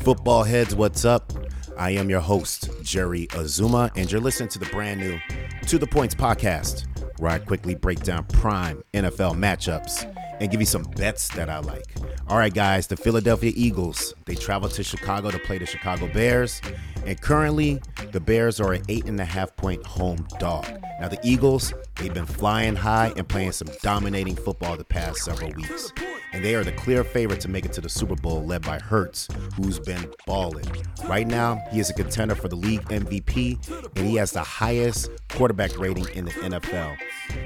Football heads, what's up? I am your host, Jerry Azumah, and you're listening to the brand new To the Points podcast, where I quickly break down prime NFL matchups and give you some bets that I like. All right, guys, the Philadelphia Eagles, they travel to Chicago to play the Chicago Bears, and currently the Bears are an eight and a half point home dog. Now, the Eagles, they've been flying high and playing some dominating football the past several weeks and they are the clear favorite to make it to the Super Bowl, led by Hurts, who's been balling. Right now, he is a contender for the league MVP, and he has the highest quarterback rating in the NFL.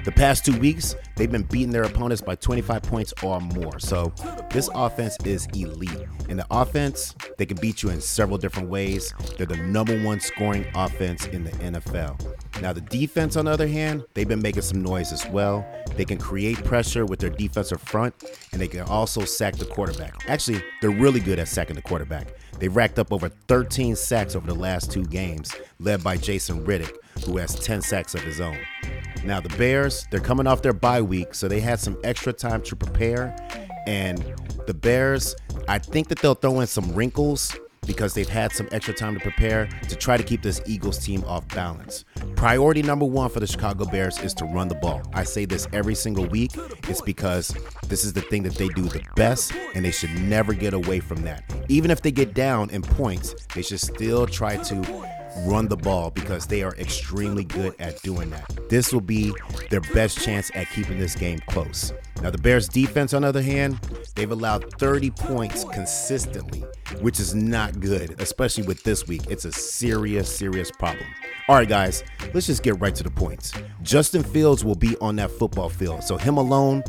The past two weeks, they've been beating their opponents by 25 points or more. So this offense is elite. And the offense, they can beat you in several different ways. They're the number one scoring offense in the NFL. Now, the defense, on the other hand, they've been making some noise as well. They can create pressure with their defensive front, and they can also sack the quarterback. Actually, they're really good at sacking the quarterback. They've racked up over 13 sacks over the last two games, led by Haason Reddick, who has 10 sacks of his own. Now, the Bears, they're coming off their bye week, so they had some extra time to prepare. And the Bears, I think that they'll throw in some wrinkles because they've had some extra time to prepare to try to keep this Eagles team off balance. Priority number one for the Chicago Bears is to run the ball. I say this every single week. It's because this is the thing that they do the best, and they should never get away from that. Even if they get down in points, they should still try to run the ball because they are extremely good at doing that. This will be their best chance at keeping this game close. Now, the Bears' defense, on the other hand, they've allowed 30 points consistently, which is not good, especially with this week. It's a serious, serious problem. All right, guys, let's just get right to the points. Justin Fields will be on that football field. So, him alone,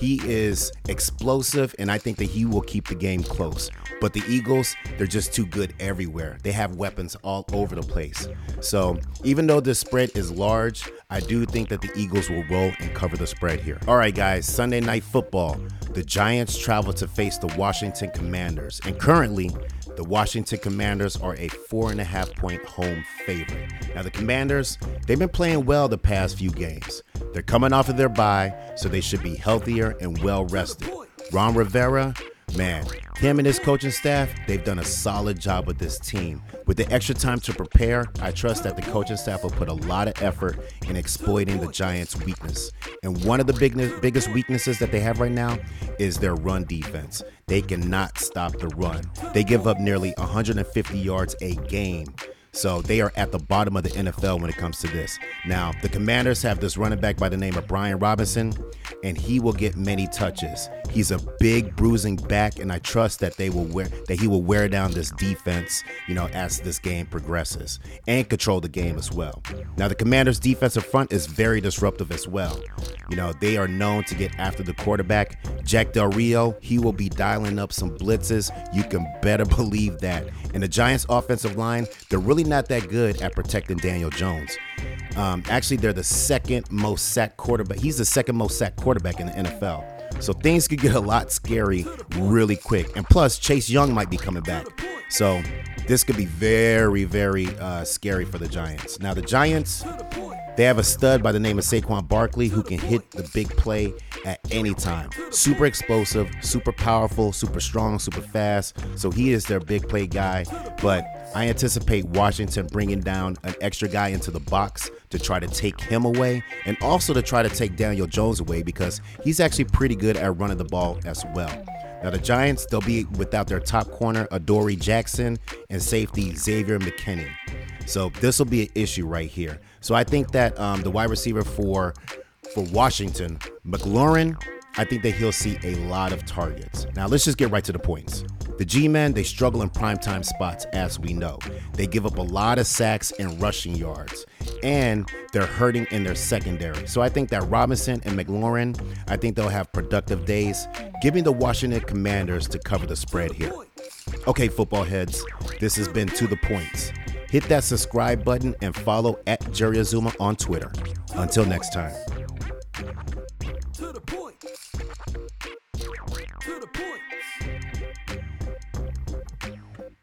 he is explosive, and I think that he will keep the game close. But the Eagles, they're just too good everywhere. They have weapons all over the place. So even though the spread is large, I do think that the Eagles will roll and cover the spread here. All right, guys, Sunday night football. The Giants travel to face the Washington Commanders. And currently, the Washington Commanders are a four and a half point home favorite. Now, the Commanders, they've been playing well the past few games. They're coming off of their bye, so they should be healthier and well rested. Ron Rivera, man, him and his coaching staff, they've done a solid job with this team. With the extra time to prepare, I trust that the coaching staff will put a lot of effort in exploiting the Giants' weakness. And one of the big, biggest weaknesses that they have right now is their run defense. They cannot stop the run. They give up nearly 150 yards a game. So they are at the bottom of the NFL when it comes to this. Now, the Commanders have this running back by the name of Brian Robinson, and he will get many touches. He's a big bruising back, and I trust that they will wear that he will wear down this defense, you know, as this game progresses and control the game as well. Now, the Commanders' defensive front is very disruptive as well. You know, they are known to get after the quarterback. Jack Del Rio, he will be dialing up some blitzes. You can better believe that. And the Giants' offensive line, they're really really not that good at protecting Daniel Jones. Um, actually, they're the second most sacked quarterback. He's the second most sacked quarterback in the NFL. So things could get a lot scary really quick. And plus, Chase Young might be coming back. So this could be very, very uh, scary for the Giants. Now, the Giants, they have a stud by the name of Saquon Barkley who can hit the big play at any time. Super explosive, super powerful, super strong, super fast. So he is their big play guy. But I anticipate Washington bringing down an extra guy into the box to try to take him away and also to try to take Daniel Jones away because he's actually pretty good at running the ball as well. Now, the Giants, they'll be without their top corner, Adoree Jackson, and safety Xavier McKinney. So this will be an issue right here. So I think that um, the wide receiver for for Washington, McLaurin, I think that he'll see a lot of targets. Now, let's just get right to the points. The G Men, they struggle in primetime spots, as we know. They give up a lot of sacks and rushing yards, and they're hurting in their secondary. So I think that Robinson and McLaurin, I think they'll have productive days, giving the Washington Commanders to cover the spread here. Okay, football heads, this has been To the Points. Hit that subscribe button and follow at Jerry Azumah on Twitter. Until next time.